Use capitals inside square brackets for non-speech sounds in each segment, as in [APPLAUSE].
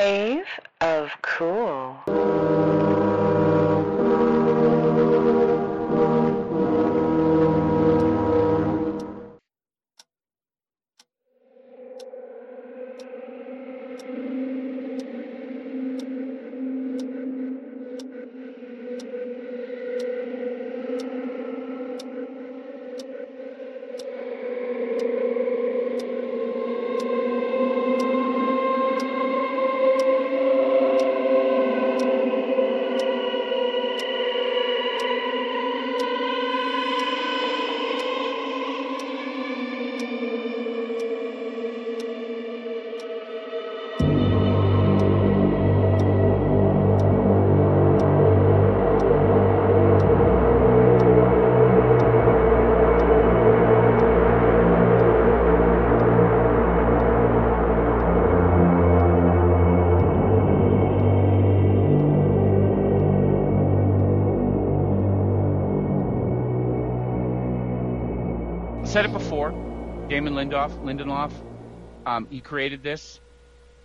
Cave of Cool. Damon Lindelof, um, he created this.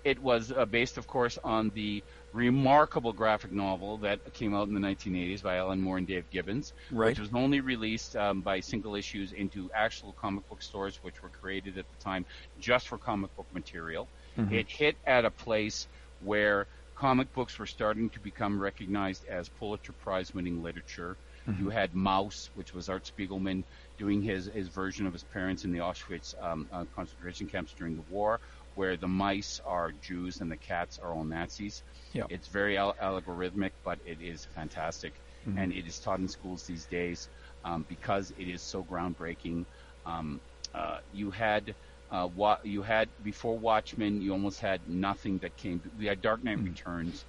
It was uh, based, of course, on the remarkable graphic novel that came out in the 1980s by Alan Moore and Dave Gibbons, Right. which was only released um, by single issues into actual comic book stores, which were created at the time just for comic book material. It hit at a place where comic books were starting to become recognized as Pulitzer Prize winning literature. You had Maus, which was Art Spiegelman doing his, his version of his parents in the Auschwitz um, uh, concentration camps during the war, where the mice are Jews and the cats are all Nazis. Yeah. It's very al- algorithmic, but it is fantastic. And it is taught in schools these days um, because it is so groundbreaking. Um, uh, you had uh, wa- you had before Watchmen, you almost had nothing that came. We had Dark Knight Returns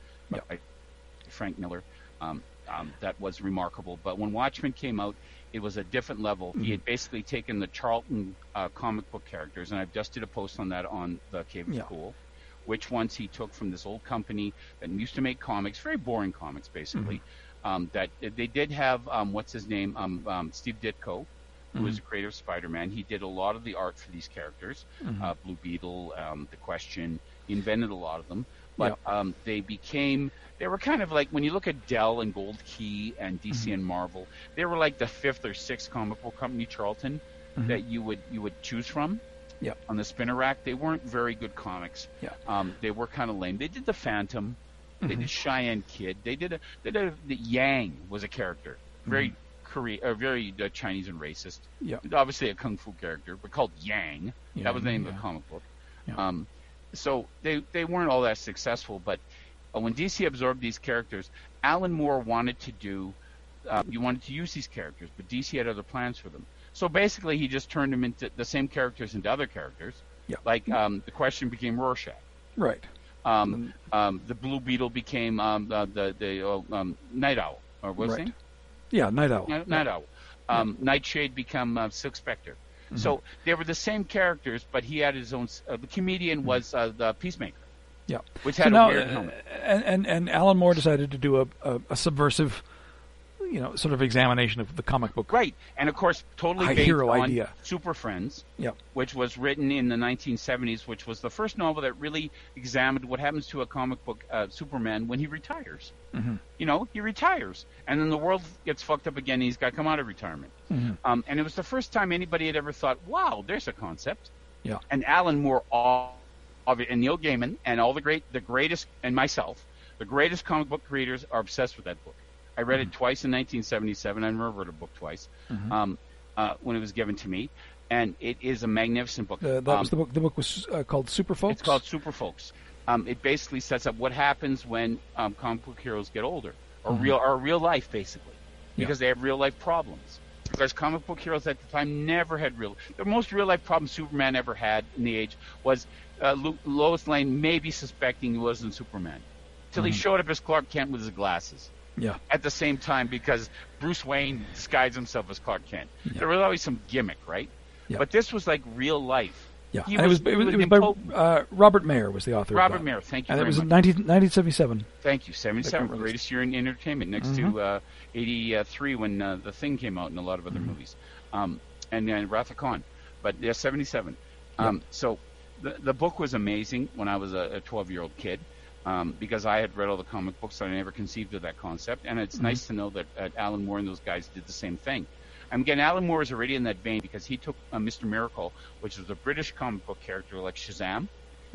by Frank Miller. Um, um, that was remarkable. But when Watchmen came out, it was a different level. He had basically taken the Charlton uh, comic book characters, and I've just did a post on that on the Cave of Yeah. Cool, which ones he took from this old company that used to make comics, very boring comics, basically. Um, that they did have um, what's his name, um, um, Steve Ditko, who was the creator of Spider-Man. He did a lot of the art for these characters, uh, Blue Beetle, um, The Question. He invented a lot of them, but um, they became they were kind of like when you look at Dell and Gold Key and DC Mm-hmm. and Marvel, they were like the fifth or sixth comic book company, Charlton, that you would you would choose from. Yeah. On the spinner rack, they weren't very good comics. Yeah. Um, they were kind of lame. They did the Phantom. They Mm-hmm. did Cheyenne Kid. They did a they did a, the Yang was a character, very Korean, uh, very uh, Chinese and racist. Mm-hmm. Yeah. Obviously a kung fu character, but called Yang. that was the Yang, name of the comic book. Yeah. Um, so they they weren't all that successful, but when DC absorbed these characters, Alan Moore wanted to do, uh, you wanted to use these characters, but DC had other plans for them. So basically, he just turned them into the same characters into other characters. Yeah. Like um, the question became Rorschach. Right. Um, um, the Blue Beetle became um, the the, the uh, um, Night Owl, or his Right. name? Yeah, Night Owl. Night, Night Owl. Um, Nightshade become uh, Silk Spectre. Mm-hmm. So they were the same characters, but he had his own. Uh, the comedian was uh, the Peacemaker, Yeah. which So had now, a weird uh, helmet. and, and and Alan Moore decided to do a, a, a subversive, you know, sort of examination of the comic book. Right, and of course, totally based hero on idea. Super Friends, Yeah. which was written in the 1970s, which was the first novel that really examined what happens to a comic book uh, Superman when he retires. Mm-hmm. You know, he retires, and then the world gets fucked up again. And he's got to come out of retirement, Mm-hmm. um, and it was the first time anybody had ever thought, "Wow, there's a concept." Yeah. And Alan Moore, all and Neil Gaiman, and all the great, the greatest, and myself, the greatest comic book creators are obsessed with that book. I read Mm-hmm. it twice in 1977. I never read a book twice um, uh, when it was given to me, and it is a magnificent book. Uh, that Um, was the book. The book was uh, called Super Folks. It's called Super Folks. Um, it basically sets up what happens when um, comic book heroes get older, or real, or real life, basically, because they have real life problems. Because comic book heroes at the time never had real. The most real life problem Superman ever had in the age was uh, Lo- Lois Lane maybe suspecting he wasn't Superman, till he showed up as Clark Kent with his glasses Yeah. at the same time because Bruce Wayne disguised himself as Clark Kent. There was always some gimmick, right? Yeah. But this was like real life. Yeah. And it was, it was, it was by uh, Robert Mayer was the author. of Robert. Mayer, thank you And it was much. in 19, 1977. Thank you. 77, released. greatest year in entertainment, next to uh, 83 when uh, The Thing came out and a lot of other movies. Um, and then Wrath of Khan. But yeah, 77. Um, So the, the book was amazing when I was a 12 year old kid. um, because I had read all the comic books and I never conceived of that concept. And it's nice to know that uh, Alan Moore and those guys did the same thing. And again, Alan Moore is already in that vein because he took uh, Mr. Miracle, which was a British comic book character like Shazam.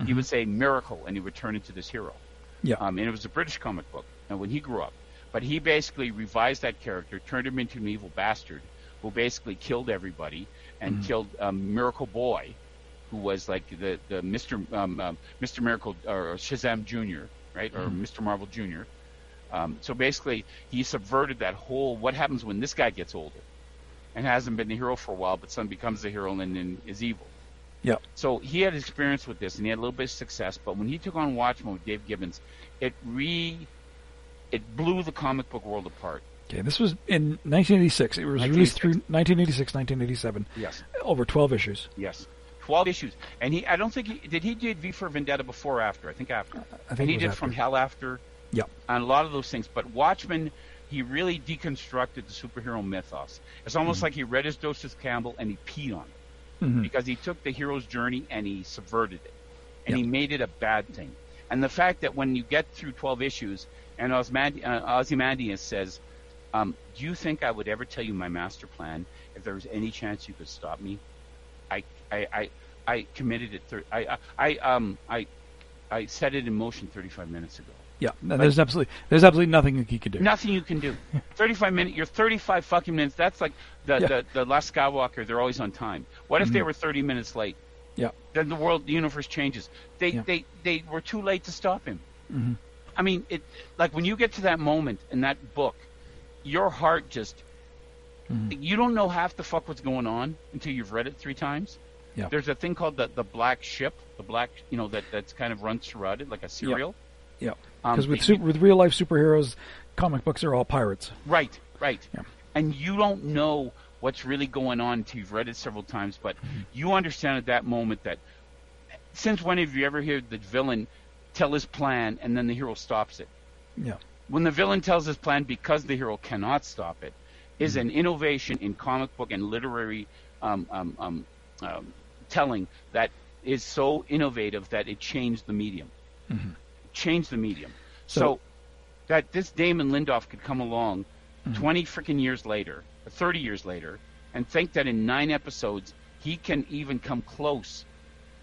He would say miracle and he would turn into this hero. Yeah. Um, and it was a British comic book uh, when he grew up. But he basically revised that character, turned him into an evil bastard who basically killed everybody and killed um, Miracle Boy, who was like the the Mr. Um, um, Mr. Miracle or Shazam Jr. right or Mr. Marvel Jr. Um, so basically, he subverted that whole what happens when this guy gets older and hasn't been the hero for a while, but suddenly becomes the hero and then is evil. Yeah. So he had experience with this, and he had a little bit of success. But when he took on Watchmen with Dave Gibbons, it re it blew the comic book world apart. Okay, this was in 1986. It was released through 1986. 1986, 1987. Yes. Over 12 issues. Yes. Twelve issues, and he. I don't think he did. He did V for Vendetta before or after. I think after. I think and he did after. From Hell After. Yeah. On a lot of those things, but Watchmen, he really deconstructed the superhero mythos. It's almost Mm-hmm. like he read his Joseph Campbell and he peed on it Mhm. because he took the hero's journey and he subverted it, and Yeah. he made it a bad thing. And the fact that when you get through 12 issues, and Osmand- uh, Ozymandias says, um, "Do you think I would ever tell you my master plan if there was any chance you could stop me?" I, I, I, I committed it. Thir- I, I, I, um, I, I set it in motion 35 minutes ago. Yeah, and there's absolutely there's absolutely nothing he could do. Nothing you can do. [LAUGHS] 35 minutes. You're 35 fucking minutes. That's like the Yeah. the, the last Skywalker. They're always on time. What if they were 30 minutes late? Yeah. Then the world, the universe changes. They Yeah. they they were too late to stop him. Mhm. I mean, it like when you get to that moment in that book, your heart just Mm-hmm. you don't know half the fuck what's going on until you've read it three times. Yeah. There's a thing called the the black ship, the black you know that that's kind of runs throughout it like a serial. Yeah, Um, because with that su- you- with real life superheroes, comic books are all pirates. Right, right. Yeah. And you don't know what's really going on until you've read it several times, but Mm-hmm. you understand at that moment that since when have you ever heard the villain tell his plan and then the hero stops it? Yeah, When the villain tells his plan because the hero cannot stop it, is Mm-hmm. an innovation in comic book and literary um, um, um, um, telling that is so innovative that it changed the medium. Changed the medium. So- so that this Damon Lindoff could come along mm-hmm. 20 freaking years later, 30 years later, and think that in nine episodes he can even come close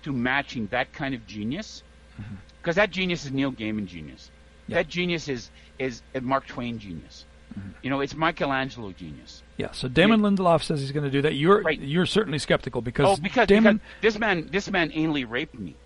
to matching that kind of genius. Mm-hmm. Because that genius is Neil Gaiman genius. Yeah. That genius is is a Mark Twain genius. Mm-hmm. You know, it's Michelangelo genius. yeah. So Damon Lindelof says he's going to do that. You're Right. you're certainly skeptical because, Oh, because, Damon. because this man this man anally raped me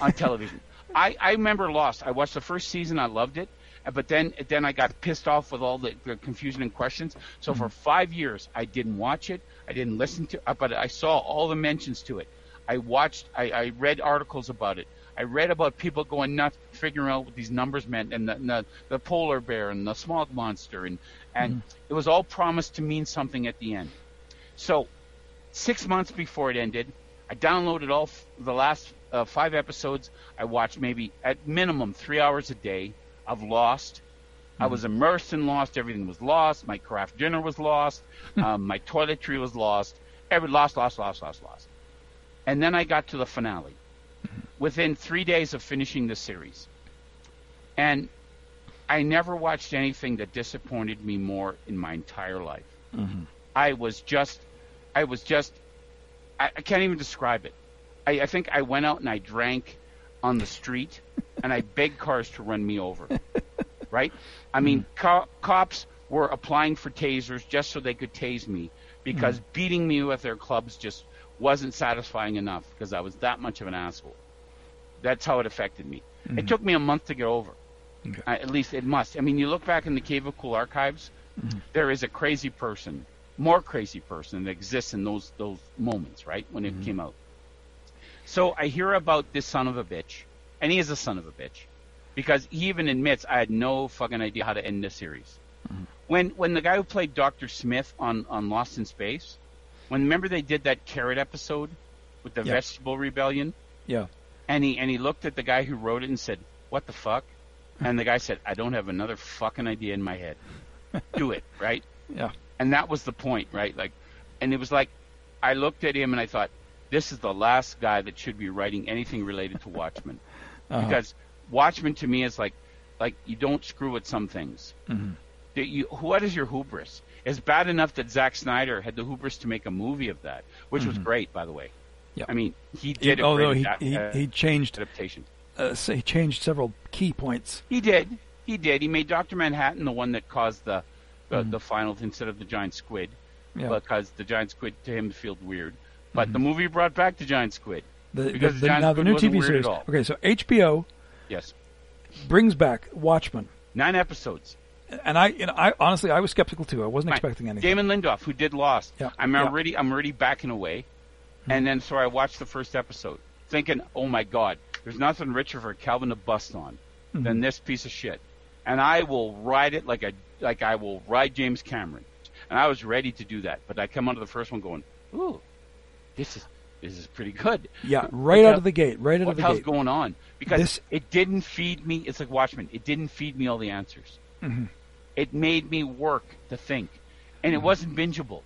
on television. [LAUGHS] I, I remember Lost. I watched the first season. I loved it, but then then I got pissed off with all the, the confusion and questions. So for five years, I didn't watch it. I didn't listen to, uh, but I saw all the mentions to it. I watched. I, I read articles about it. I read about people going nuts figuring out what these numbers meant, and the the, the polar bear and the smog monster, and and it was all promised to mean something at the end. So six months before it ended, I downloaded all f- the last uh, five episodes. I watched maybe at minimum three hours a day of Lost. I was immersed in Lost. Everything was lost. My craft dinner was lost. um, my toiletry was lost. Every lost, lost, lost, lost, lost. And then I got to the finale within three days of finishing the series. And I never watched anything that disappointed me more in my entire life. I was just, I was just, I, I can't even describe it. I, I think I went out and I drank on the street and I begged cars to run me over. [LAUGHS] right? I mean, hmm. co- cops were applying for tasers just so they could tase me because hmm. beating me with their clubs just wasn't satisfying enough because I was that much of an asshole. That's how it affected me. It hmm. took me a month to get over. Okay. Uh, at least it must. I mean, you look back in the Cave of Cool archives, there is a crazy person, more crazy person that exists in those those moments, right? When it came out. So I hear about this son of a bitch, and he is a son of a bitch, because he even admits I had no fucking idea how to end this series. Mm-hmm. When when the guy who played Doctor Smith on on Lost in Space, when remember they did that carrot episode with the Yeah. vegetable rebellion, yeah, and he and he looked at the guy who wrote it and said, "What the fuck?" [LAUGHS] And the guy said, "I don't have another fucking idea in my head. [LAUGHS] Do it, right?" yeah, And that was the point, right? Like, and it was like, I looked at him and I thought, this is the last guy that should be writing anything related to Watchmen, [LAUGHS] Uh-huh. because Watchmen to me is like, like you don't screw with some things. Mhm. You, what is your hubris? It's bad enough that Zack Snyder had the hubris to make a movie of that, which was great, by the way. Mm-hmm. Yep. I mean, he did a although he, adap- he, uh, he changed adaptation. uh, so he changed several key points. He did. He did. He made Doctor Manhattan the one that caused the the, Mhm. the final instead of the giant squid, Yeah. because the giant squid to him felt weird. But the movie brought back the giant squid. The, the, because the, Giant now the new TV series. Okay, so HBO Yes, brings back Watchmen, nine episodes. and I, you know, I honestly I was skeptical too. I wasn't Fine. expecting anything. Damon Lindelof, who did Lost. Yeah, I'm yeah. already I'm already backing away, Hmm. and then so I watched the first episode, thinking, oh my god, there's nothing richer for Calvin to bust on Hmm. than this piece of shit, and I will ride it like a like I will ride James Cameron, and I was ready to do that, but I come out of the first one going, ooh, this is this is pretty good. yeah, right the- out of the gate, right out of the the hell's gate. going on? Because This- it didn't feed me. It's like Watchmen. It didn't feed me all the answers. Mhm. It made me work to think, and it Mm-hmm. wasn't bingeable.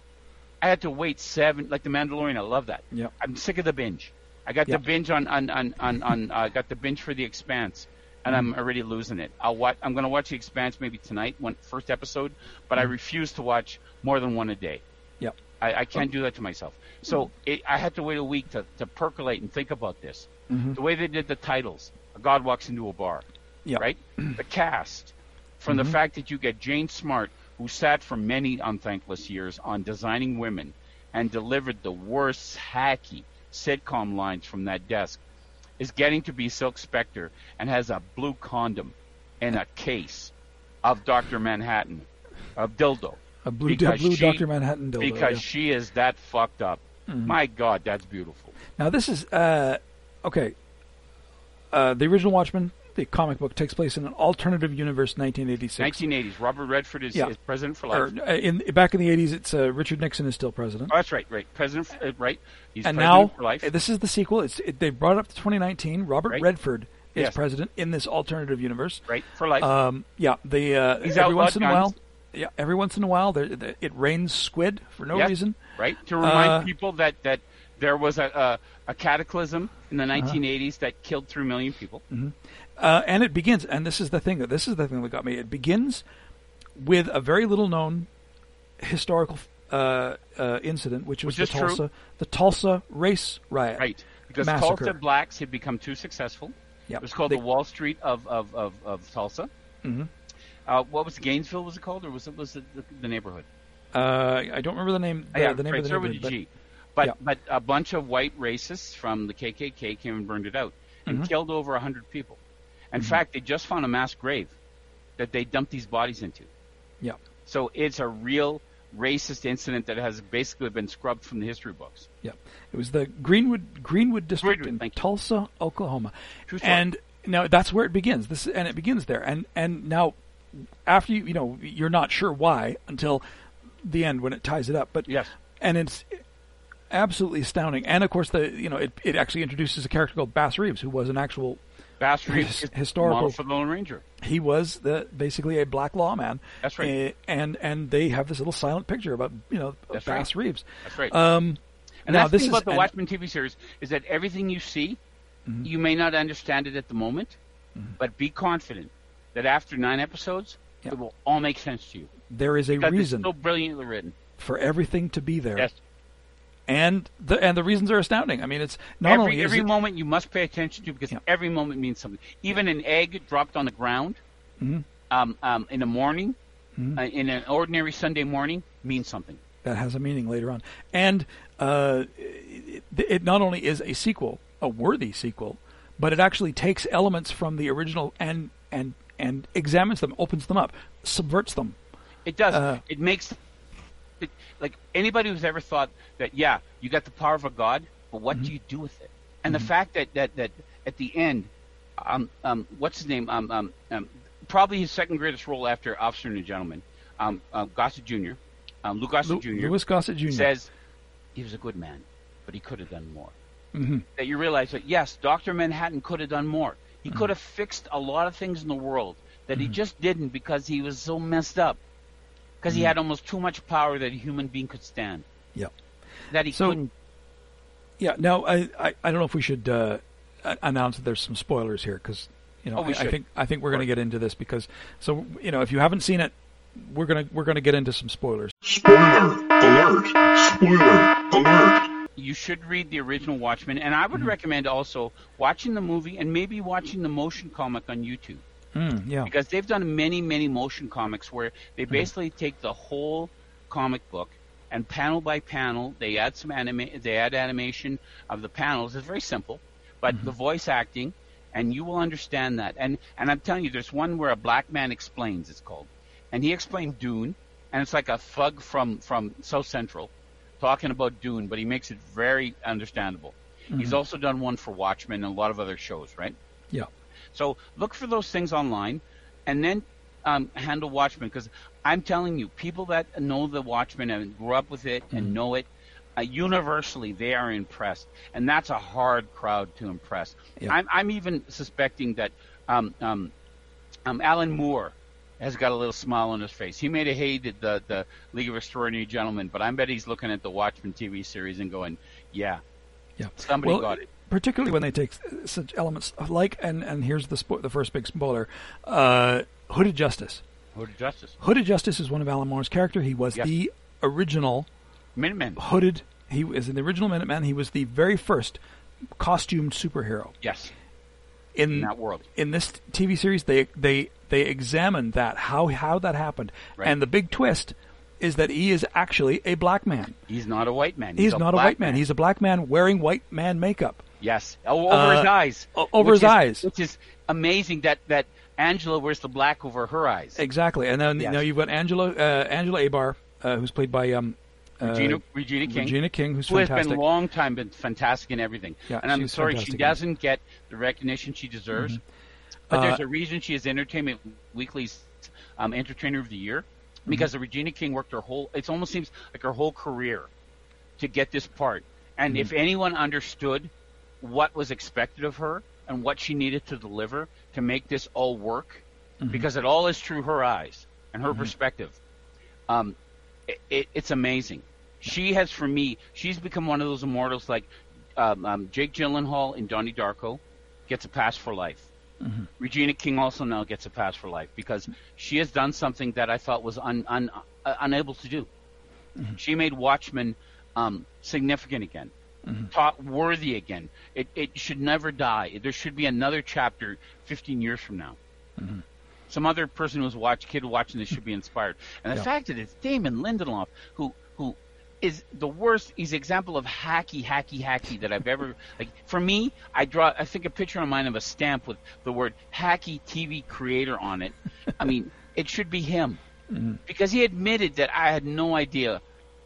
I had to wait seven, like the Mandalorian. I love that. Yep. I'm sick of the binge. I got Yep. the binge on on on on, on uh, got the binge for the Expanse, and Mm-hmm. I'm already losing it. I'll watch. I'm going to watch the Expanse maybe tonight, one first episode, but I refuse to watch more than one a day. Mm-hmm. I, I can't do that to myself. So it, I had to wait a week to, to percolate and think about this. Mhm. The way they did the titles, a God walks into a bar, Yep. right? The [CLEARS THROAT] cast, from the fact that you get Jean Smart, who sat for many unthankless years on designing women and delivered the worst hacky sitcom lines from that desk, is getting to be Silk Spectre and has a blue condom in a case of Dr. Manhattan, of dildo. A blue, because blue she- Doctor Manhattan dildo. because yeah. Mm-hmm. she is that fucked up. My God, that's beautiful. Now this is uh, okay. Uh, the original Watchmen, the comic book, takes place in an alternative universe, 1986. 1980s. Robert Redford is, Yeah. is president for life. uh, in back in the 80s, it's uh, Richard Nixon is still president. Oh, that's right, right. President, f- uh, right. He's and president now for life. uh, this is the sequel. It's it, they brought it up to 2019. Robert Right. Redford is Yes. president in this alternative universe. right for life. Um, yeah, the uh, every once in a while. Yeah, every once in a while, there, there, it rains squid for no Yes. reason. right to remind uh, people that that there was a a, a cataclysm in the Uh-huh. 1980s that killed three million people. Uh, and it begins, and this is the thing that this is the thing that got me. It begins with a very little known historical uh, uh, incident, which was Which the true. Tulsa, the Tulsa race riot. Right, because Massacre. Tulsa blacks had become too successful. Yep. It was called They- the Wall Street of of of, of Tulsa. Mhm. Uh, what was Gainesville? Was it called, or was it was it the, the neighborhood? Uh, I don't remember the name. The, yeah, the name right, of the neighborhood, a G. But Yeah. but a bunch of white racists from the KKK came and burned it out and Mhm. killed over hundred people. In Mm-hmm. fact, they just found a mass grave that they dumped these bodies into. Yeah. So it's a real racist incident that has basically been scrubbed from the history books. Yeah, it was the Greenwood Greenwood district Greenwood, in. Tulsa, Oklahoma, and now that's where it begins. This and it begins there, and and now after you you know you're not sure why until the end when it ties it up, but Yes. and it's absolutely astounding. And of course, the you know it it actually introduces a character called Bass Reeves, who was an actual Bass Reeves His- historical- for the Lone Ranger. he was the basically a black lawman. That's right. Eh, and and they have this little silent picture about you know That's Bass right. Reeves. That's right. Um, And now that's the this thing is about the and- Watchmen TV series is that everything you see, Mm-hmm. you may not understand it at the moment, but be confident that after nine episodes, Yeah. it will all make sense to you. there is a Because reason so brilliantly written. for everything to be there. Yes. and the and the reasons are astounding. I mean, it's not every only every it, moment you must pay attention to because Yeah. every moment means something. Even an egg dropped on the ground Mhm. um, um, in the morning, Mhm. uh, in an ordinary Sunday morning, means something. that has a meaning later on, and uh, it, it not only is a sequel, a worthy sequel, but it actually takes elements from the original and and and examines them, opens them up, subverts them. It does. Uh, it makes it, like anybody who's ever thought that yeah, you got the power of a god, but what Mm-hmm. do you do with it? And the fact that that that at the end, um, um, what's his name? Um, um, um, probably his second greatest role after Officer and a Gentleman, um, uh, Gossett Jr. Um, Lou Gossett Lu- Jr. Louis Gossett Jr. says he was a good man, but he could have done more. Mhm. That you realize that yes, Doctor Manhattan could have done more. He Mm-hmm. could have fixed a lot of things in the world that he just didn't because he was so messed up. Because Mm-hmm. he had almost too much power that a human being could stand. Yeah. That he So- couldn't. Yeah. Now, I, I, I don't know if we should uh, announce that there's some spoilers here because You know, Oh, I, I think I think we're going to get into this because so you know if you haven't seen it, we're gonna we're gonna get into some spoilers. Spoiler alert! Spoiler alert! You should read the original Watchmen, and I would Mm-hmm. recommend also watching the movie and maybe watching the motion comic on YouTube. Mm, yeah, because they've done many many motion comics where they Mm-hmm. basically take the whole comic book and panel by panel they add some anima- they add animation of the panels it's very simple but Mm-hmm. the voice acting and you will understand that and and I'm telling you there's one where a black man explains it's called and he explained Dune and it's like a thug from from South Central talking about Dune but he makes it very understandable he's also done one for Watchmen and a lot of other shows right yeah. so look for those things online, and then um, handle Watchmen because I'm telling you, people that know the Watchmen and grew up with it Mm-hmm. and know it, uh, universally they are impressed, and that's a hard crowd to impress. Yeah. I'm, I'm even suspecting that um, um, um, Alan Moore has got a little smile on his face. He may have hated the the League of Extraordinary Gentlemen, but I bet he's looking at the Watchmen TV series and going, "Yeah, Yeah. somebody well, got it." Particularly when they take such elements like, and, and here's the spo- the first big spoiler, uh, Hooded Justice. Hooded Justice, Hooded Justice is one of Alan Moore's character. He was Yes. the original Minutemen. Hooded. He was in the original Minuteman. He was the very first costumed superhero Yes, in in that world. in this TV series. They they they examined that how how that happened, Right. and the big twist is that he is actually a black man. He's not a white man. He's, a not a white man. He's a black man wearing white man makeup. yes, over Uh, his eyes. over his is- eyes. which is amazing. That that Angela wears the black over her eyes. Exactly, and then Yes. know you've got Angela uh, Angela Abar, uh, who's played by um, uh, Regina, Regina King, Regina King, who's fantastic. who has been a long time been fantastic in everything. Yeah, and I'm sorry she doesn't get the recognition she deserves. But Uh, there's a reason she is Entertainment Weekly's um, Entertainer of the Year Mm-hmm. because the Regina King worked her whole. It almost seems like her whole career to get this part. And Mm-hmm. if anyone understood what was expected of her and what she needed to deliver to make this all work, Mm-hmm. because it all is through her eyes and her perspective, um, it, it, it's amazing. She has, for me, she's become one of those immortals like um, um, Jake Gyllenhaal in Donnie Darko gets a pass for life. Regina King also now gets a pass for life because she has done something that I thought was un, un, uh, unable to do. She made Watchmen um, significant again, taught worthy again. It, it should never die. There should be another chapter 15 years from now. Some other person who's watched kid watching this should be inspired. And the Yeah. fact that it's Damon Lindelof who is the worst. He's an example of hacky, hacky, hacky that I've ever like. For me, I draw. I think a picture on mine of a stamp with the word hacky TV creator on it. I mean, [LAUGHS] it should be him because he admitted that I had no idea,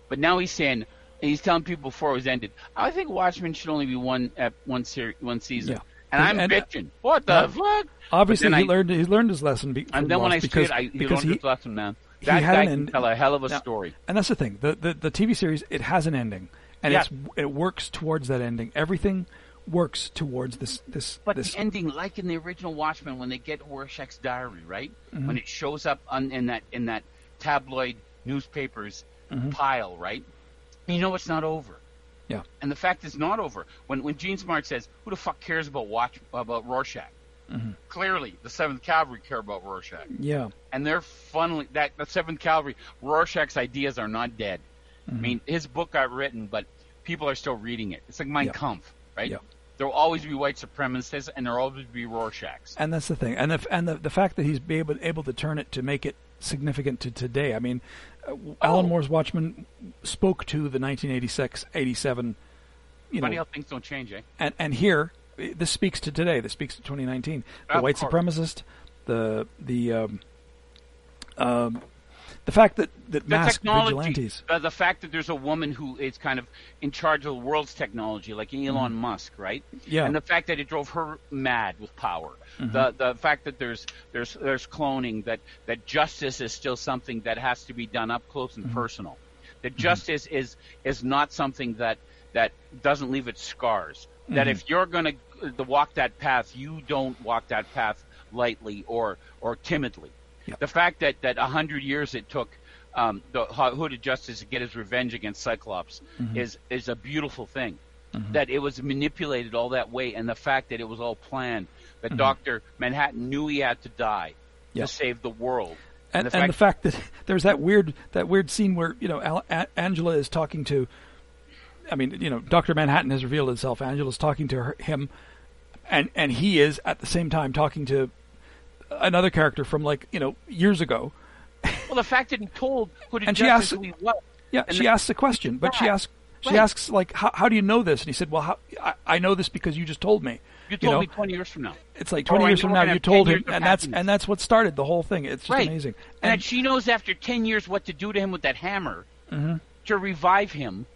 but now he's saying. He's telling people before it was ended. I think Watchmen should only be one ep- one ser- one season, Yeah. and I'm And- uh, bitching. What the Yeah. fuck? Obviously, he I- learned he learned his lesson. Be, And then when I because, it, I he because learned he, his lesson, man. He That had guy an can end- tell a hell of a Now, story. And that's the thing. The, the the TV series it has an ending, and Yeah. it's it works towards that ending. Everything works towards this this But this. the ending, like in the original Watchmen, when they get Rorschach's diary, right? Mm-hmm. When it shows up on, in that in that tabloid newspapers Mm-hmm. pile, right? You know it's not over. Yeah. And the fact it's not over. When when Jean Smart says, "Who the fuck cares about watch about Rorschach?" Mm-hmm. Clearly, the Seventh Cavalry care about Rorschach, yeah, and they're funneling that the Seventh Cavalry. Rorschach's ideas are not dead. I mean, his book got written, but people are still reading it. It's like Mein Yeah. Kampf, right? Yeah. There will always be white supremacists, and there will always be Rorschachs. and that's the thing. And the and the, the fact that he's be able able to turn it to make it significant to today. I mean, uh, Alan Oh. Moore's Watchmen spoke to the 1986, 87. You Funny know, how things don't change, eh? and and here this speaks to today. This speaks to 2019. The Of white course. supremacist, the the um, um, the fact that that The technology, vigilantes. the, the fact that there's a woman who is kind of in charge of the world's technology, like Elon Musk, right? Mm-hmm. Yeah. Mm-hmm. And the fact that it drove her mad with power. The the fact that there's there's there's cloning, that that justice is still something that has to be done up close Mm-hmm. and personal. That justice is is not something that that doesn't leave its scars. That Mm-hmm. if you're going to walk that path, you don't walk that path lightly or or timidly. Yeah. The fact that that a hundred years it took um, the Ho- Hooded Justice to get his revenge against Cyclops Mm-hmm. is is a beautiful thing. Mm-hmm. that it was manipulated all that way, and the fact that it was all planned. Mm-hmm. That Doctor Manhattan knew he had to die Yeah. to save the world. and, the and the fact that [LAUGHS] there's that weird that weird scene where you know Al- A- Angela is talking to, I mean you know Doctor Manhattan has revealed himself. Angela's talking to her, him, and and he is at the same time talking to another character from like you know years ago. well, the fact that he told who And she who. Yeah, And she asks a question, but she asks she Right. asks like how, how do you know this? And he said, well, how, I, I know this because you just told me. You told know, me 20 years from now. It's like Oh, 20 I years from now you told him, and that's and that's what started the whole thing. It's just right. amazing. And, that she knows after 10 years what to do to him with that hammer mm-hmm. to revive him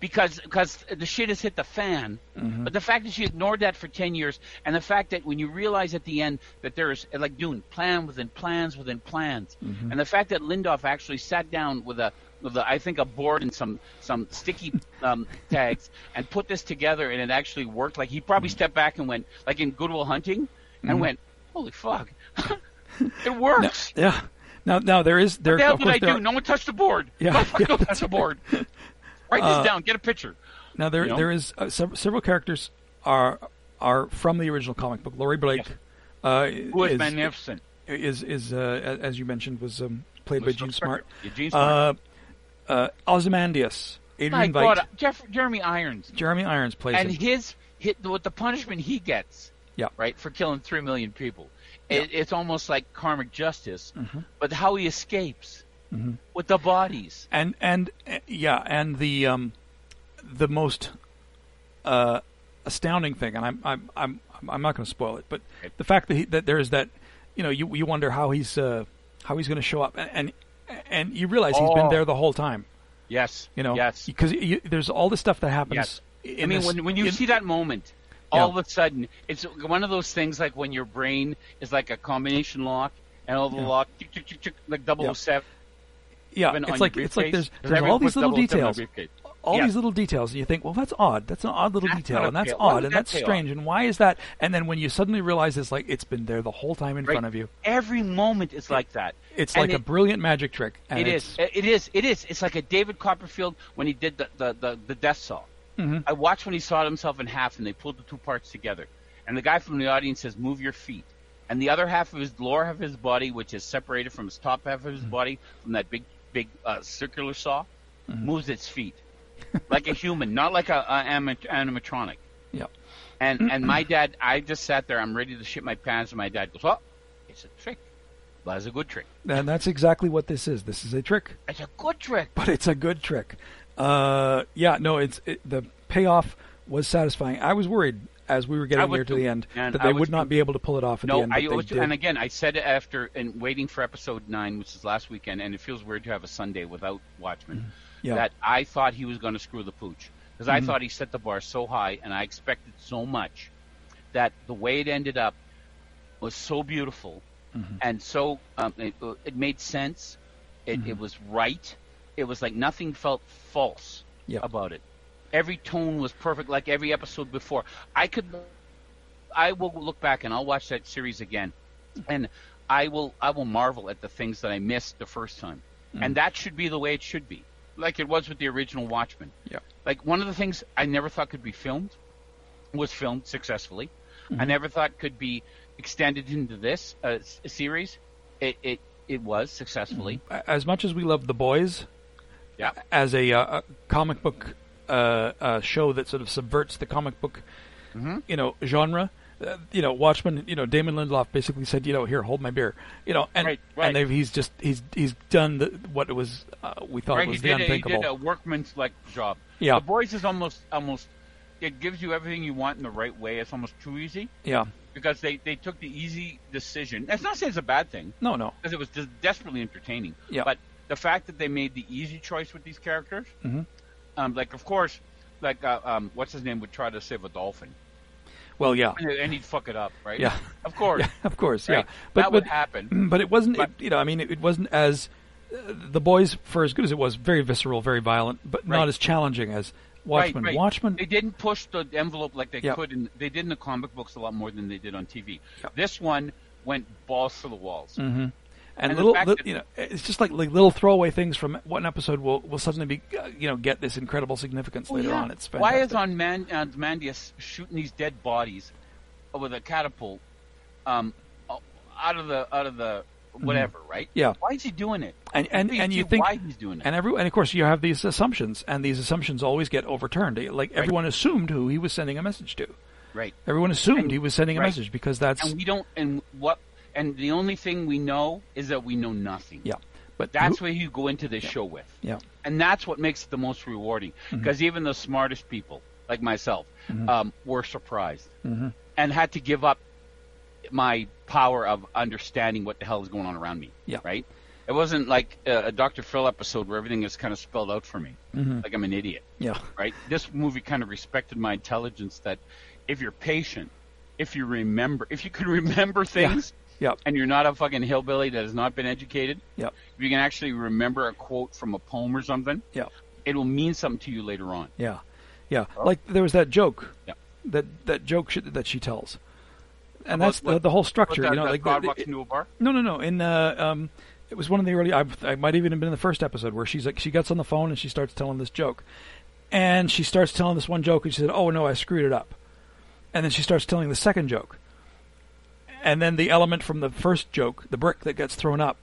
because because the shit has hit the fan. Mm-hmm. But the fact that she ignored that for 10 years and the fact that when you realize at the end that there's like Dune, plan within plans within plans. Mm-hmm. And the fact that Lindoff actually sat down with a with a, I think a board and some some sticky um, [LAUGHS] tags and put this together and it actually worked. Like he probably Mm-hmm. stepped back and went like in Goodwill Hunting and went, "Holy fuck. [LAUGHS] it works." yeah. Now, now there is there. What the hell did I do? are- No one touched the board. Yeah, no, fuck, [LAUGHS] yeah, don't touch the board. Write this down. Get a picture. Now there You know? there is uh, sev- several characters are are from the original comic book. Laurie Blake, uh, Who is, is magnificent? is is uh, as you mentioned was um, played by Jean Smart. Yeah, Jean Smart. Uh, uh, Ozymandias, My Adrian God, Veidt, Jeff, Jeremy Irons, Jeremy Irons plays and him. his hit with the punishment he gets, Yeah. right, for killing three million people. It, it's almost like karmic justice, Mm-hmm. but how he escapes with the bodies. and and yeah, and the um, the most uh, astounding thing, and I'm I'm I'm I'm not going to spoil it, but the fact that he, that there is that, you know, you you wonder how he's uh, how he's going to show up, and, and you realize he's been Oh. there the whole time, Yes, you know, yes. because there's all the stuff that happens. Yes. I mean, this- when when you in- see that moment, Yeah. all of a sudden, it's one of those things like when your brain is like a combination lock, and all the Yeah. lock, tick, tick, tick, like 007 yeah, on it's like it's like there's there's all these little details. all Yeah. these little details, and you think, well, that's odd. That's an odd little That's detail, and that's odd, and that's strange, and why is that? And then when you suddenly realize it's like it's been there the whole time in Right. front of you, Every moment is like that. it's And like a brilliant magic trick. It is. It is. It is. It's like a David Copperfield when he did the the the, the death saw. Mm-hmm. I watched when he sawed himself in half and they pulled the two parts together. And the guy from the audience says, "Move your feet." And the other half of his lower half of his body, which is separated from his top half of Mm-hmm. his body from that big big uh, circular saw, Mm-hmm. moves its feet like a [LAUGHS] human, not like a, a animatronic. Yeah. And and my dad, I just sat there. I'm ready to shit my pants, and my dad goes, "Oh, it's a trick. That's a good trick. and that's exactly what this is. This is a trick, It's a good trick." but it's a good trick. Uh, yeah, no, it's it, the payoff was satisfying. I was worried as we were getting near to the end that they would not be able to pull it off at No, the end. I but they was, did. and again, I said after and waiting for episode nine, which is last weekend, and it feels weird to have a Sunday without Watchmen. Mm-hmm. Yeah. Mm-hmm. That I thought he was going to screw the pooch because I thought he set the bar so high, and I expected so much that the way it ended up was so beautiful Mm-hmm. and so um, it, it made sense. It, Mm-hmm. it was right. It was like nothing felt false Yeah. about it. Every tone was perfect, like every episode before. I could, I will look back and I'll watch that series again, and I will I will marvel at the things that I missed the first time, Mm. and that should be the way it should be, like it was with the original Watchmen. Yeah. Like one of the things I never thought could be filmed was filmed successfully. I Mm-hmm. never thought could be extended into this uh, s- series. It it it was successfully. as much as we love the boys, Yeah. as a, uh, a comic book uh, uh, show that sort of subverts the comic book, Mm-hmm. you know, genre. Uh, you know, Watchmen. You know, Damon Lindelof basically said, you know, here, hold my beer. You know, and Right, right. and they've, he's just he's he's done the, what it was uh, we thought Right, was he the did, a, he did a workman's like job. Yeah. The boys is almost almost it gives you everything you want in the right way. It's almost too easy yeah, because they they took the easy decision. That's not saying it's a bad thing no, no, because it was just desperately entertaining. Yeah. But the fact that they made the easy choice with these characters, Mhm. Um, like of course, like uh, um, what's his name would try to save a dolphin well, yeah, and, he'd fuck it up, right? Yeah. Of course. [LAUGHS] yeah, of course, Right. yeah, but that but would happen. [CLEARS THROAT] but it wasn't. But- it, you know, I mean, it, it wasn't as uh, the boys for as good as it was, very visceral, very violent, but Right. not as challenging as Watchmen. Right. Watchmen, They didn't push the envelope like they Yeah. could, and they did in the comic books a lot more than they did on TV. Yeah. This one went balls to the walls. hmm and, little, li- you know, it's just like, like little throwaway things from one episode will will suddenly be, uh, you know, get this incredible significance Well, later yeah. on. It's Why is on Man uh, Mandius shooting these dead bodies with a catapult um, out of the out of the whatever, right? Mm-hmm. Yeah. Why is he doing it? and and, and you think why he's doing it? and every and of course you have these assumptions and these assumptions always get overturned like everyone assumed who he was sending a message to right. everyone assumed And- he was sending a right. message because that's And we don't. And what? And the only thing we know is that we know nothing. yeah but That's who- what you go into this show with. yeah and that's what makes it the most rewarding Mm-hmm. because even the smartest people like myself um, were surprised Mm-hmm. and had to give up my power of understanding what the hell is going on around me Yeah. right it wasn't like a, a dr phil episode where everything is kind of spelled out for me Mm-hmm. like i'm an idiot yeah right this movie kind of respected my intelligence that if you're patient if you remember if you can [LAUGHS] remember things yeah and you're not a fucking hillbilly that has not been educated yeah if you can actually remember a quote from a poem or something yeah it will mean something to you later on. yeah yeah like there was that joke Yeah. that that joke sh- that she tells and About that's the, what- the whole structure that, you know like God the- walks into a bar. No, no, no. In uh, um, it was one of the early. I, I might even have been in the first episode where she's like, she gets on the phone and she starts telling this joke, and she starts telling this one joke and she said, "Oh no, I screwed it up," and then she starts telling the second joke, and then the element from the first joke, the brick that gets thrown up,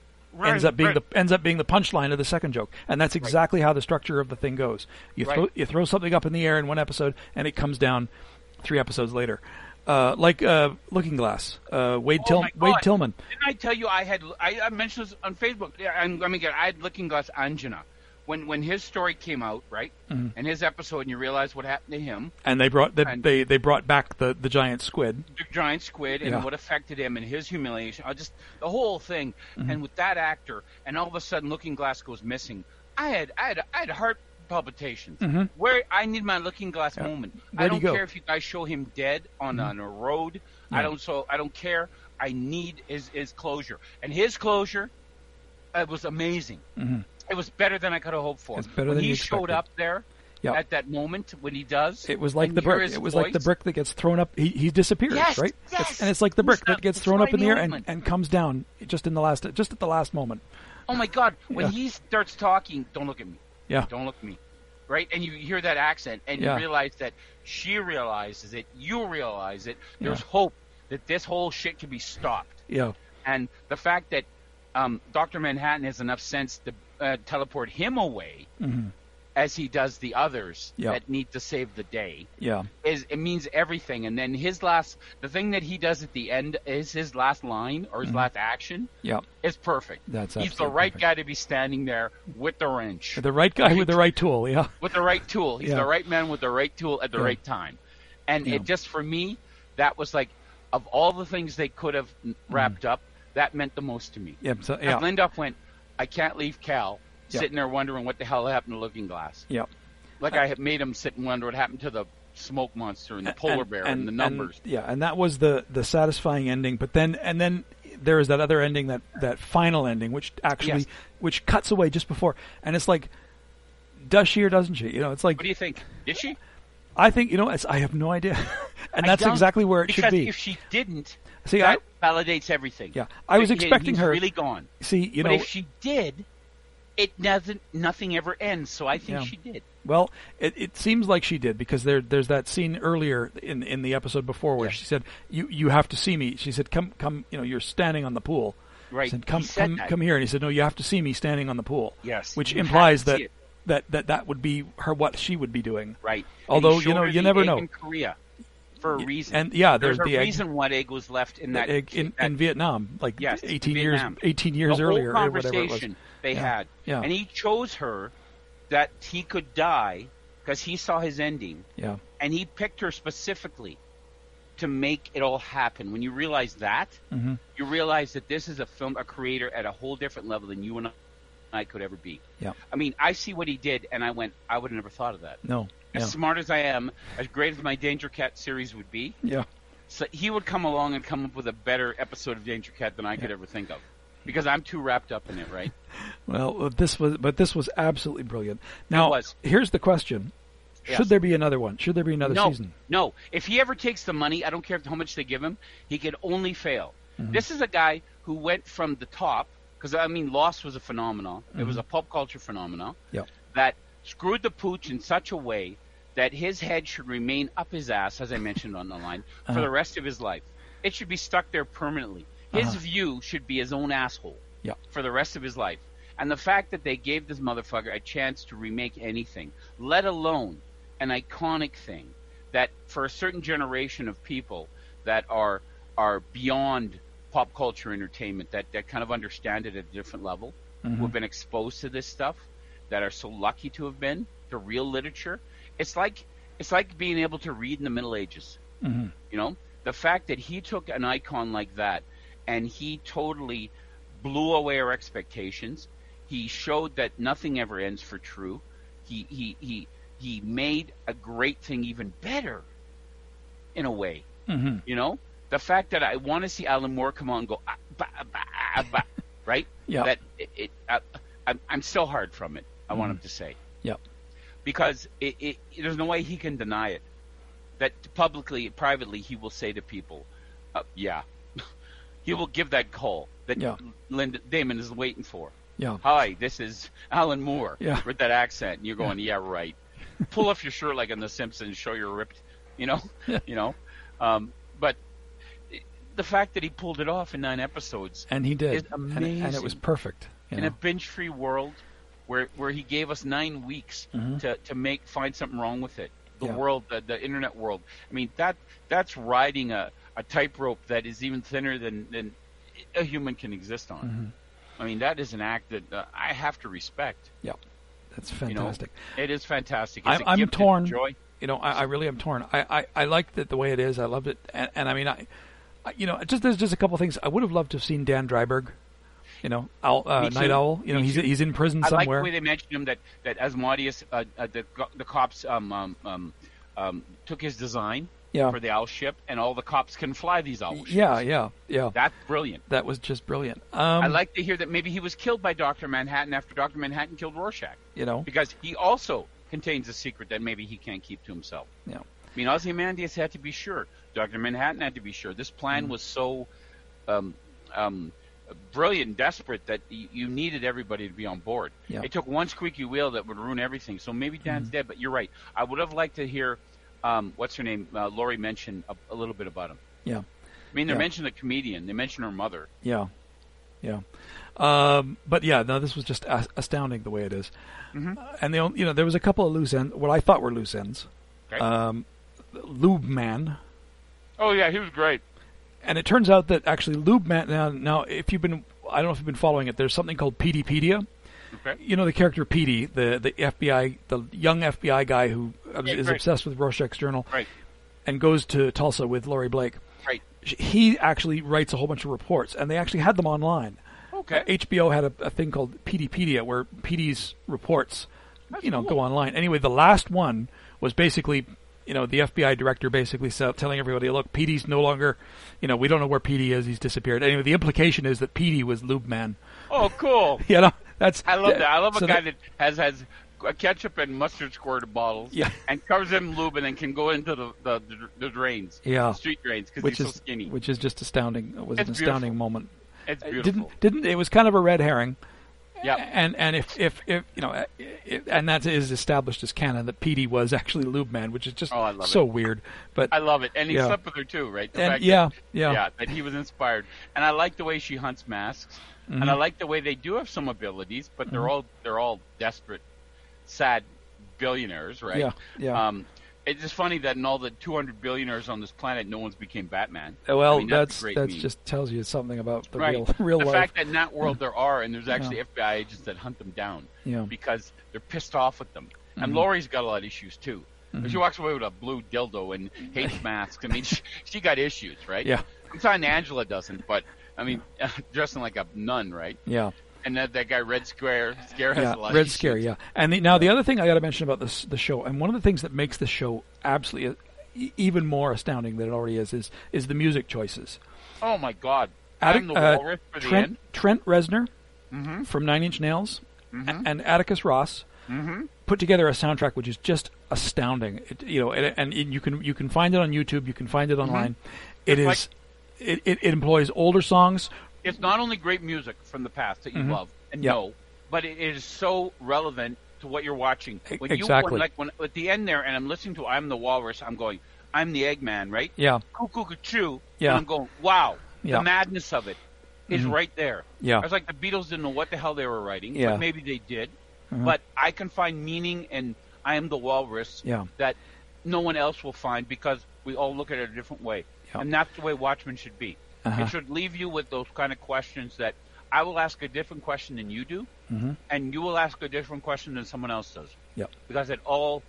ends up being right. the ends up being the punchline of the second joke, and that's exactly how the structure of the thing goes. You throw you throw something up in the air in one episode, and it comes down three episodes later. Uh, like uh, Looking Glass, uh, Wade, Oh Til- my Wade Tillman. Didn't I tell you I had? I, I mentioned this on Facebook. Yeah, I'm, I mean, I had Looking Glass angina when when his story came out, right? Mm-hmm. And his episode, and you realize what happened to him, and they brought the, And- they they brought back the, the giant squid. the giant squid, and Yeah. what affected him, and his humiliation. I just the whole thing, Mm-hmm. and with that actor, and all of a sudden, Looking Glass goes missing. I had I had I had heart palpitations. Where I need my Looking Glass moment. I Mm-hmm. Where'd don't go? Mm-hmm. care if you guys show him dead on on a road. I don't so I don't care. I need his his closure, and his closure, it was amazing. It was better than I could have hoped for. It's better when than he showed up there. Yeah. At that moment when he does, It was like the brick. It was like the brick that gets thrown up. He he disappears, Yes, right? yes. It's- and it's like the brick that gets thrown up in the air and, and comes down just in the last just at the last moment. Oh my God! When Yeah. he starts talking, don't look at me. Yeah. Don't look at me. Right? And you hear that accent, and Yeah. you realize that she realizes it. You realize it. There's Yeah. hope that this whole shit can be stopped. Yeah. And the fact that um, Doctor Manhattan has enough sense to uh, teleport him away, as he does the others Mm-hmm. That need to save the day, Yeah. is it means everything. And then his last, the thing that he does at the end is his last line or his last action Yeah. is perfect. Mm-hmm. That's He's the right perfect. guy to be standing there with the wrench, The right guy with the right tool. Yeah. with the right tool. He's Yeah. the right man with the right tool at the Yeah. right time. And Yeah. it just for me, that was like of all the things they could have wrapped up, that meant the most to me. Yeah. So, yeah. Lindup went, I can't leave Cal Yeah. sitting there wondering what the hell happened to Looking Glass. Yep. Like I had made him sit and wonder what happened to the smoke monster and the polar bear and, the numbers. yeah, and that was the the satisfying ending. But then and then there is that other ending that that final ending, which actually Yes. which cuts away just before, and it's like, does she or doesn't she? You know, it's like what do you think? Did she? I think you know. I have no idea, [LAUGHS] and I that's exactly where it should be. If she didn't, See, I validates everything. Yeah, I was expecting he's her- really gone. see, you know but know, if she did, it doesn't. Nothing ever ends. So I think Yeah. she did. Well, it, it seems like she did because there there's that scene earlier in in the episode before where Yes. she said, "You you have to see me." She said, "Come come, you know, you're standing on the pool." Right. She said, "Come said come that. come here," and he said, "No, you have to see me standing on the pool." Yes. which implies that, that that that would be her what she would be doing. Right. Although, you know, you never know. In Korea, for a reason. and, yeah, there's, there's a the egg- reason what egg was left in that egg in, that- in Vietnam, like Yes, 18 Vietnam. years 18 years the earlier, whole or whatever it was. conversation they Yeah. had, Yeah. and he chose her that he could die because he saw his ending, Yeah, and he picked her specifically to make it all happen. When you realize that, Mhm. you realize that this is a film, a creator at a whole different level than you and I could ever be. yeah, I mean, I see what he did, and I went, I would have never thought of that. no, As yeah, smart as I am, as great as my Danger Cat series would be, yeah, so he would come along and come up with a better episode of Danger Cat than I could ever think of, because I'm too wrapped up in it, right? [LAUGHS] Well, uh, this was, but this was absolutely brilliant. Now, was. here's the question: Yes. Should there be another one? Should there be another no, season? no. If he ever takes the money, I don't care how much they give him. He could only fail. Mm-hmm. This is a guy who went from the top because I mean, Lost was a phenomenon. It Mm-hmm. was a pop culture phenomenon Yep. that screwed the pooch in such a way that his head should remain up his ass, as I mentioned on the line, for Uh-huh. the rest of his life. It should be stuck there permanently. His Uh-huh. view should be his own asshole Yep. for the rest of his life. And the fact that they gave this motherfucker a chance to remake anything, let alone an iconic thing that for a certain generation of people that are are beyond pop culture entertainment that, that kind of understand it at a different level, Mm-hmm. who have been exposed to this stuff, that are so lucky to have been to real literature. It's like it's like being able to read in the Middle Ages. Mhm. You know, the fact that he took an icon like that and he totally blew away our expectations. He showed that nothing ever ends for true. He he he he made a great thing even better in a way. hmm You know, the fact that I want to see Alan Moore come on and go, ah, bah, bah, ah, bah, [LAUGHS] right? Yeah. That it, it uh, I'm, I'm still hard from it. I want him to say Yep. Because it, it, there's no way he can deny it. That publicly, privately, he will say to people, uh, "Yeah," [LAUGHS] he will give that call that Yeah. Linda Damon is waiting for. Yeah. Hi, this is Alan Moore Yeah. with that accent. And you're going, yeah, right. Pull off your shirt like in The Simpsons, show you're ripped, you know, [LAUGHS] Yeah. you know. Um, but the fact that he pulled it off in nine episodes And he did. And, and it was perfect. You in know? a binge-free world, where where he gave us nine weeks Mhm. to to make find something wrong with it. The Yeah. world, the, the internet world. I mean that that's riding a, a tightrope that is even thinner than than a human can exist on. Mm-hmm. I mean that is an act that uh, I have to respect. Yeah, That's You know, fantastic. it is fantastic. I'm- It's a I'm torn. you know, I, I really am torn. I, I, I liked it the way it is. I loved it, and, and I mean, I, I, you know, just there's just a couple things I would have loved to have seen Dan Dreiberg, you know, Owl, uh, Night Owl. You know, Me he's too. he's in prison I like somewhere. the way they mentioned him that that Ozymandias, uh, uh, the the cops um, um, um, um, took his design Yeah. for the owl ship, and all the cops can fly these owl ships. yeah, yeah, yeah. That's brilliant. That was just brilliant. Um, I like to hear that maybe he was killed by Doctor Manhattan after Doctor Manhattan killed Rorschach, you know, because he also contains a secret that maybe he can't keep to himself. yeah, I mean, Ozymandias had to be sure. Doctor Manhattan had to be sure. This plan Mm-hmm. was so um, um, brilliant and desperate that y- you needed everybody to be on board. Yeah. It took one squeaky wheel that would ruin everything. So maybe Dan's dead, but you're right. I would have liked to hear um, what's her name, uh, Laurie, mention a, a little bit about him. yeah, I mean, they Yeah. mentioned the comedian. They mentioned her mother. yeah, yeah. Um, but yeah, no, this was just a- astounding the way it is. Mhm. Uh, and the only, you know, there was a couple of loose ends, what I thought were loose ends. Okay. Um, Lube Man. oh yeah, he was great. And it turns out that actually LubeMan now now if you've been I don't know if you've been following it. There's something called Peteypedia. Okay. You know the character Petey, the the FBI, the young FBI guy who Yeah, is right. obsessed with Rorschach's journal Right. and goes to Tulsa with Laurie Blake. Right. He actually writes a whole bunch of reports, and they actually had them online. Okay. Uh, HBO had a, a thing called Peteypedia where Petey's reports, That's you know, cool. go online. Anyway, the last one was basically, you know, the FBI director basically telling everybody, look, Petey's no longer, you know, we don't know where Petey is. He's disappeared. Anyway, the implication is that Petey was Lube Man. Oh, cool. [LAUGHS] You know, that's I love that. I love so a guy that has has ketchup and mustard squirt bottles, Yeah. and covers them in lube and then can go into the the, the, drains, Yeah. the street drains, because he's is so skinny. which is just astounding. It was It's an astounding beautiful. moment. it's It beautiful. Didn't didn't it was kind of a red herring. Yeah. And and if if, if you know, if, and that is established as canon that Petey was actually Lube Man, which is just Oh, so weird. But I love it, and he Yeah. slept with her too, right? The and fact yeah, that, yeah, yeah, that he was inspired, and I like the way she hunts masks, and Mm-hmm. I like the way they do have some abilities, but they're all they're all desperate, sad billionaires, right? Yeah, yeah. Um, it's just funny that in all the 200 billionaires on this planet, no one's became Batman. Uh, Well, I mean, that's, that's that's just tells you something about the right. real [LAUGHS] real the life. fact that in that world there are, and there's actually FBI agents that hunt them down yeah, because they're pissed off with them. And Mm-hmm. Laurie's got a lot of issues too. She walks away with a blue dildo and hates [LAUGHS] masks. I mean, [LAUGHS] she, she got issues, right? Yeah. I'm saying Angela doesn't, but I mean, dressing like a nun, right? yeah, And that, that guy Red Square Scare has yeah. a lot Red. Scare, yeah. And the, now the other thing I got to mention about this the show, and one of the things that makes the show absolutely even more astounding than it already is, is is the music choices. Oh my God! Attic- the uh, for the Trent. Trent Reznor Mhm. from Nine Inch Nails Mhm. and Atticus Ross Mhm. put together a soundtrack which is just astounding. It, you know, and, and you can you can find it on YouTube. You can find it online. It Mm-hmm. It's is it, it, it employs older songs it's not only great music from the past that you Mhm. love and Yep. know, but it is so relevant to what you're watching. When you exactly. when, like when at the end there, and I'm listening to "I'm the Walrus," I'm going, "I'm the Eggman," right? Yeah. Cuckoo choo. Yeah. And I'm going, wow, Yeah. the madness of it is Mhm. right there. Yeah. I was like, the Beatles didn't know what the hell they were writing, Yeah. but maybe they did. Mhm. But I can find meaning in I am the walrus Yeah. that no one else will find because we all look at it a different way. Yeah. And that's the way Watchmen should be. Uh-huh. It should leave you with those kind of questions that I will ask a different question than you do, Mhm. and you will ask a different question than someone else does. Yep. Because it all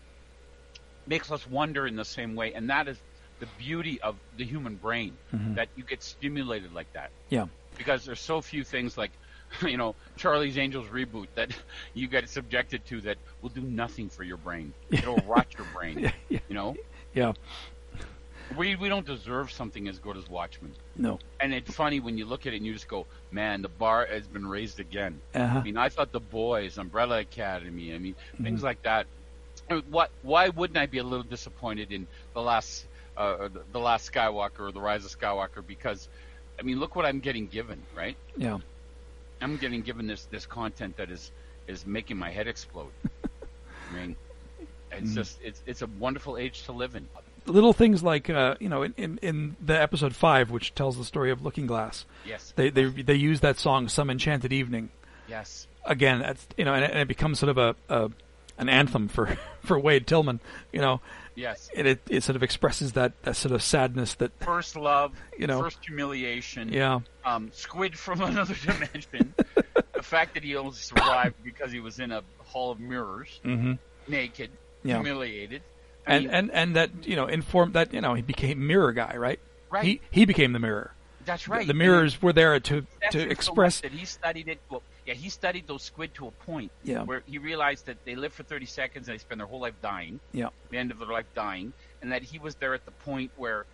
makes us wonder in the same way, and that is the beauty of the human brain Mhm. that you get stimulated like that. Yeah. Because there's so few things like, [LAUGHS] you know, Charlie's Angels reboot that [LAUGHS] you get subjected to that will do nothing for your brain. [LAUGHS] It'll rot your brain. Yeah. You know, Yeah. We we don't deserve something as good as Watchmen. No. And it's funny when you look at it and you just go, man, the bar has been raised again. Uh-huh. I mean, I thought the boys, Umbrella Academy, I mean, things Mm-hmm. like that. Uh, What? Why wouldn't I be a little disappointed in the last, uh, the- the last Skywalker or the Rise of Skywalker? Because, I mean, look what I'm getting given, right? Yeah. I'm getting given this this content that is is making my head explode. [LAUGHS] I mean, it's Mm-hmm. just it's it's a wonderful age to live in. Little things like uh, you know in, in in the episode five, which tells the story of Looking Glass, Yes, they they they use that song "Some Enchanted Evening." yes, Again, that's you know, and, it- and it becomes sort of a, a an anthem for [LAUGHS] for Wade Tillman. You know, yes. it it, it sort of expresses that, that sort of sadness that First love, You know. first humiliation. yeah um, squid from [LAUGHS] another dimension. the fact that he only survived because he was in a hall of mirrors, mm-hmm. naked, Yeah. humiliated. I and mean, and and that you know informed that you know he became mirror guy right right, he he became the mirror that's right. the And mirrors were there to to express that he studied it. Well, yeah, he studied those squid to a point Yeah. where he realized that they live for 30 seconds and they spend their whole life dying, yeah the end of their life dying, and that he was there at the point where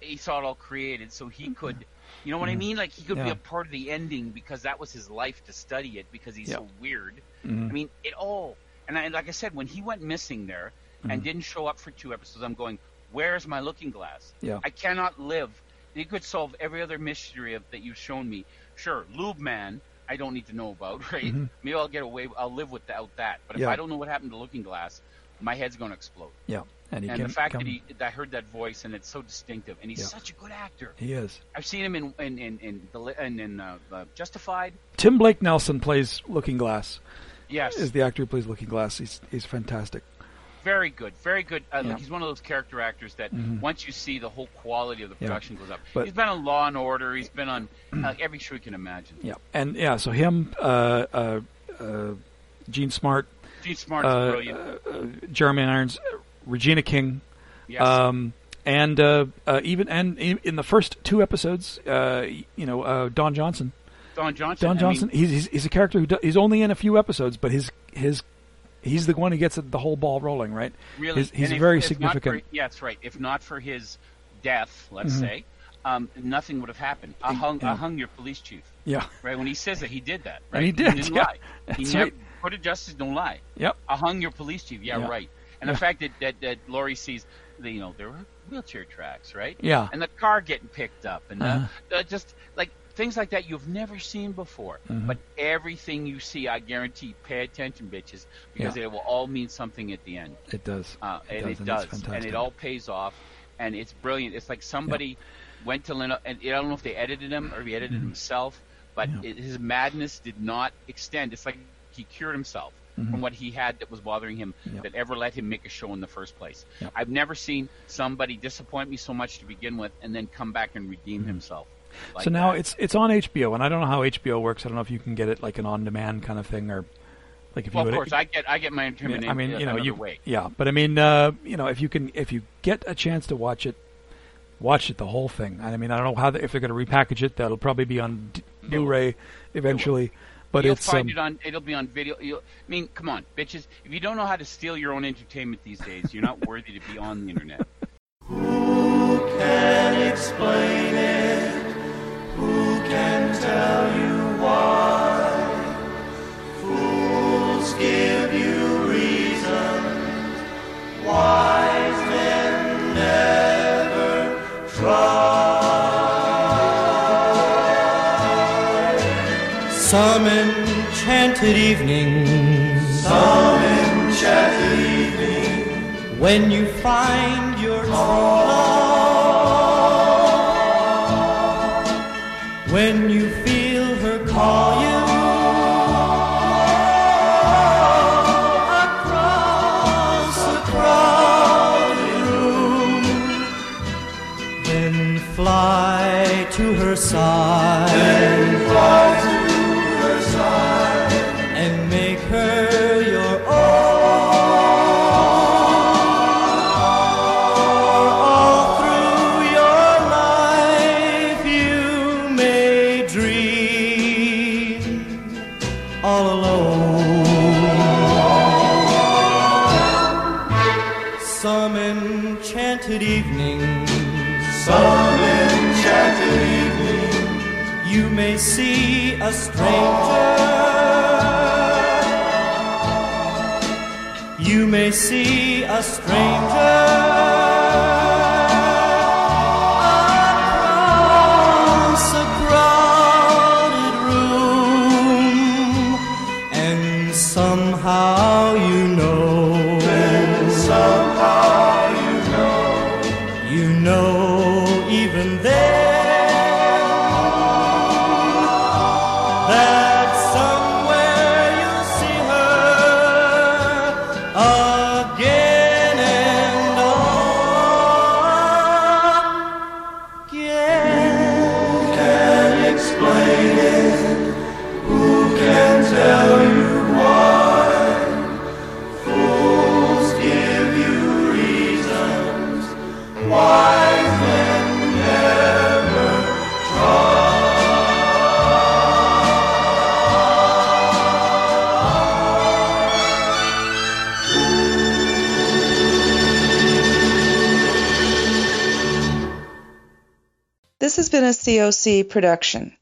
he saw it all created, so he could. You know what I mean? Like he could be Mm-hmm. A part of the ending because that was his life to study it because he's Yeah. so weird. Mhm. I mean, it all. And I, like I said, when he went missing there Mm-hmm. and didn't show up for two episodes, I'm going, "Where's my looking glass? Yeah. I cannot live. You could solve every other mystery of, that you've shown me. Sure, Lube Man, I don't need to know about, [LAUGHS] right? Mhm. Maybe I'll get away. I'll live without that. But if Yeah. I don't know what happened to Looking Glass, my head's going to explode. yeah and he and the fact come, that he, I heard that voice and it's so distinctive, and he's Yeah. such a good actor. he is I've seen him in in in in, the, in, in uh, uh, Justified. Tim Blake Nelson plays Looking Glass Yes, is the actor who plays Looking Glass he's he's fantastic very good, very good. Uh, Yeah. He's one of those character actors that Mhm. once you see the whole quality of the Yeah. production goes up. But- he's been on Law and Order. He's been on uh, [CLEARS THROAT] every show you can imagine. yeah and yeah so him uh uh, uh Jean Smart Jean Smart's uh, brilliant. uh, Jeremy Irons Regina King Yes, Um, and uh, uh, even and in, the first two episodes, uh, you know, uh, Don Johnson. Don Johnson. Don I Johnson. mean, he's, he's he's a character who do, he's only in a few episodes, but his his he's the one who gets the whole ball rolling, right? really, he's- he's if- very if significant. For, yeah, that's right. If not for his death, let's Mhm. say, um, nothing would have happened. I hung, Yeah. I hung your police chief. Yeah. Right when he says that, he did that. Right? And he did, He didn't [LAUGHS] yeah. lie. he That's never right. court of justice don't lie. Yep. I hung your police chief. Yeah, Yeah. right. And Yeah. the fact that, that that Laurie sees, the, you know, there were wheelchair tracks, right? Yeah. And the car getting picked up, and Uh-huh. uh, uh, just like things like that you've never seen before. Mhm. But everything you see, I guarantee, pay attention, bitches, because Yeah. it will all mean something at the end. It does. Uh, It and does, it and does, and it all pays off, and it's brilliant. It's like somebody went to Leno, and I don't know if they edited him or he edited himself, but Mm-hmm. Yeah. it, his madness did not extend. It's like he cured himself from what he had that was bothering him Mm-hmm. That ever let him make a show in the first place. Yeah. I've never seen somebody disappoint me so much to begin with, and then come back and redeem himself. Like so now that. it's it's on HBO, and I don't know how HBO works. I don't know if you can get it like an on-demand kind of thing, or like if well, you of would. course, I get I get my entertainment. I mean, you know, another you way. yeah, but I mean, uh, you know, if you can, if you get a chance to watch it, watch it the whole thing. I mean, I don't know how they, if they're going to repackage it. That'll probably be on D- Blu-ray eventually, but You'll it's find um, it on. It'll be on video. You'll, I mean, come on, bitches! If you don't know how to steal your own entertainment these days, you're not worthy to be on the internet. can explain it? enchanted evenings. Some enchanted evening, When you find see a stranger. COC production.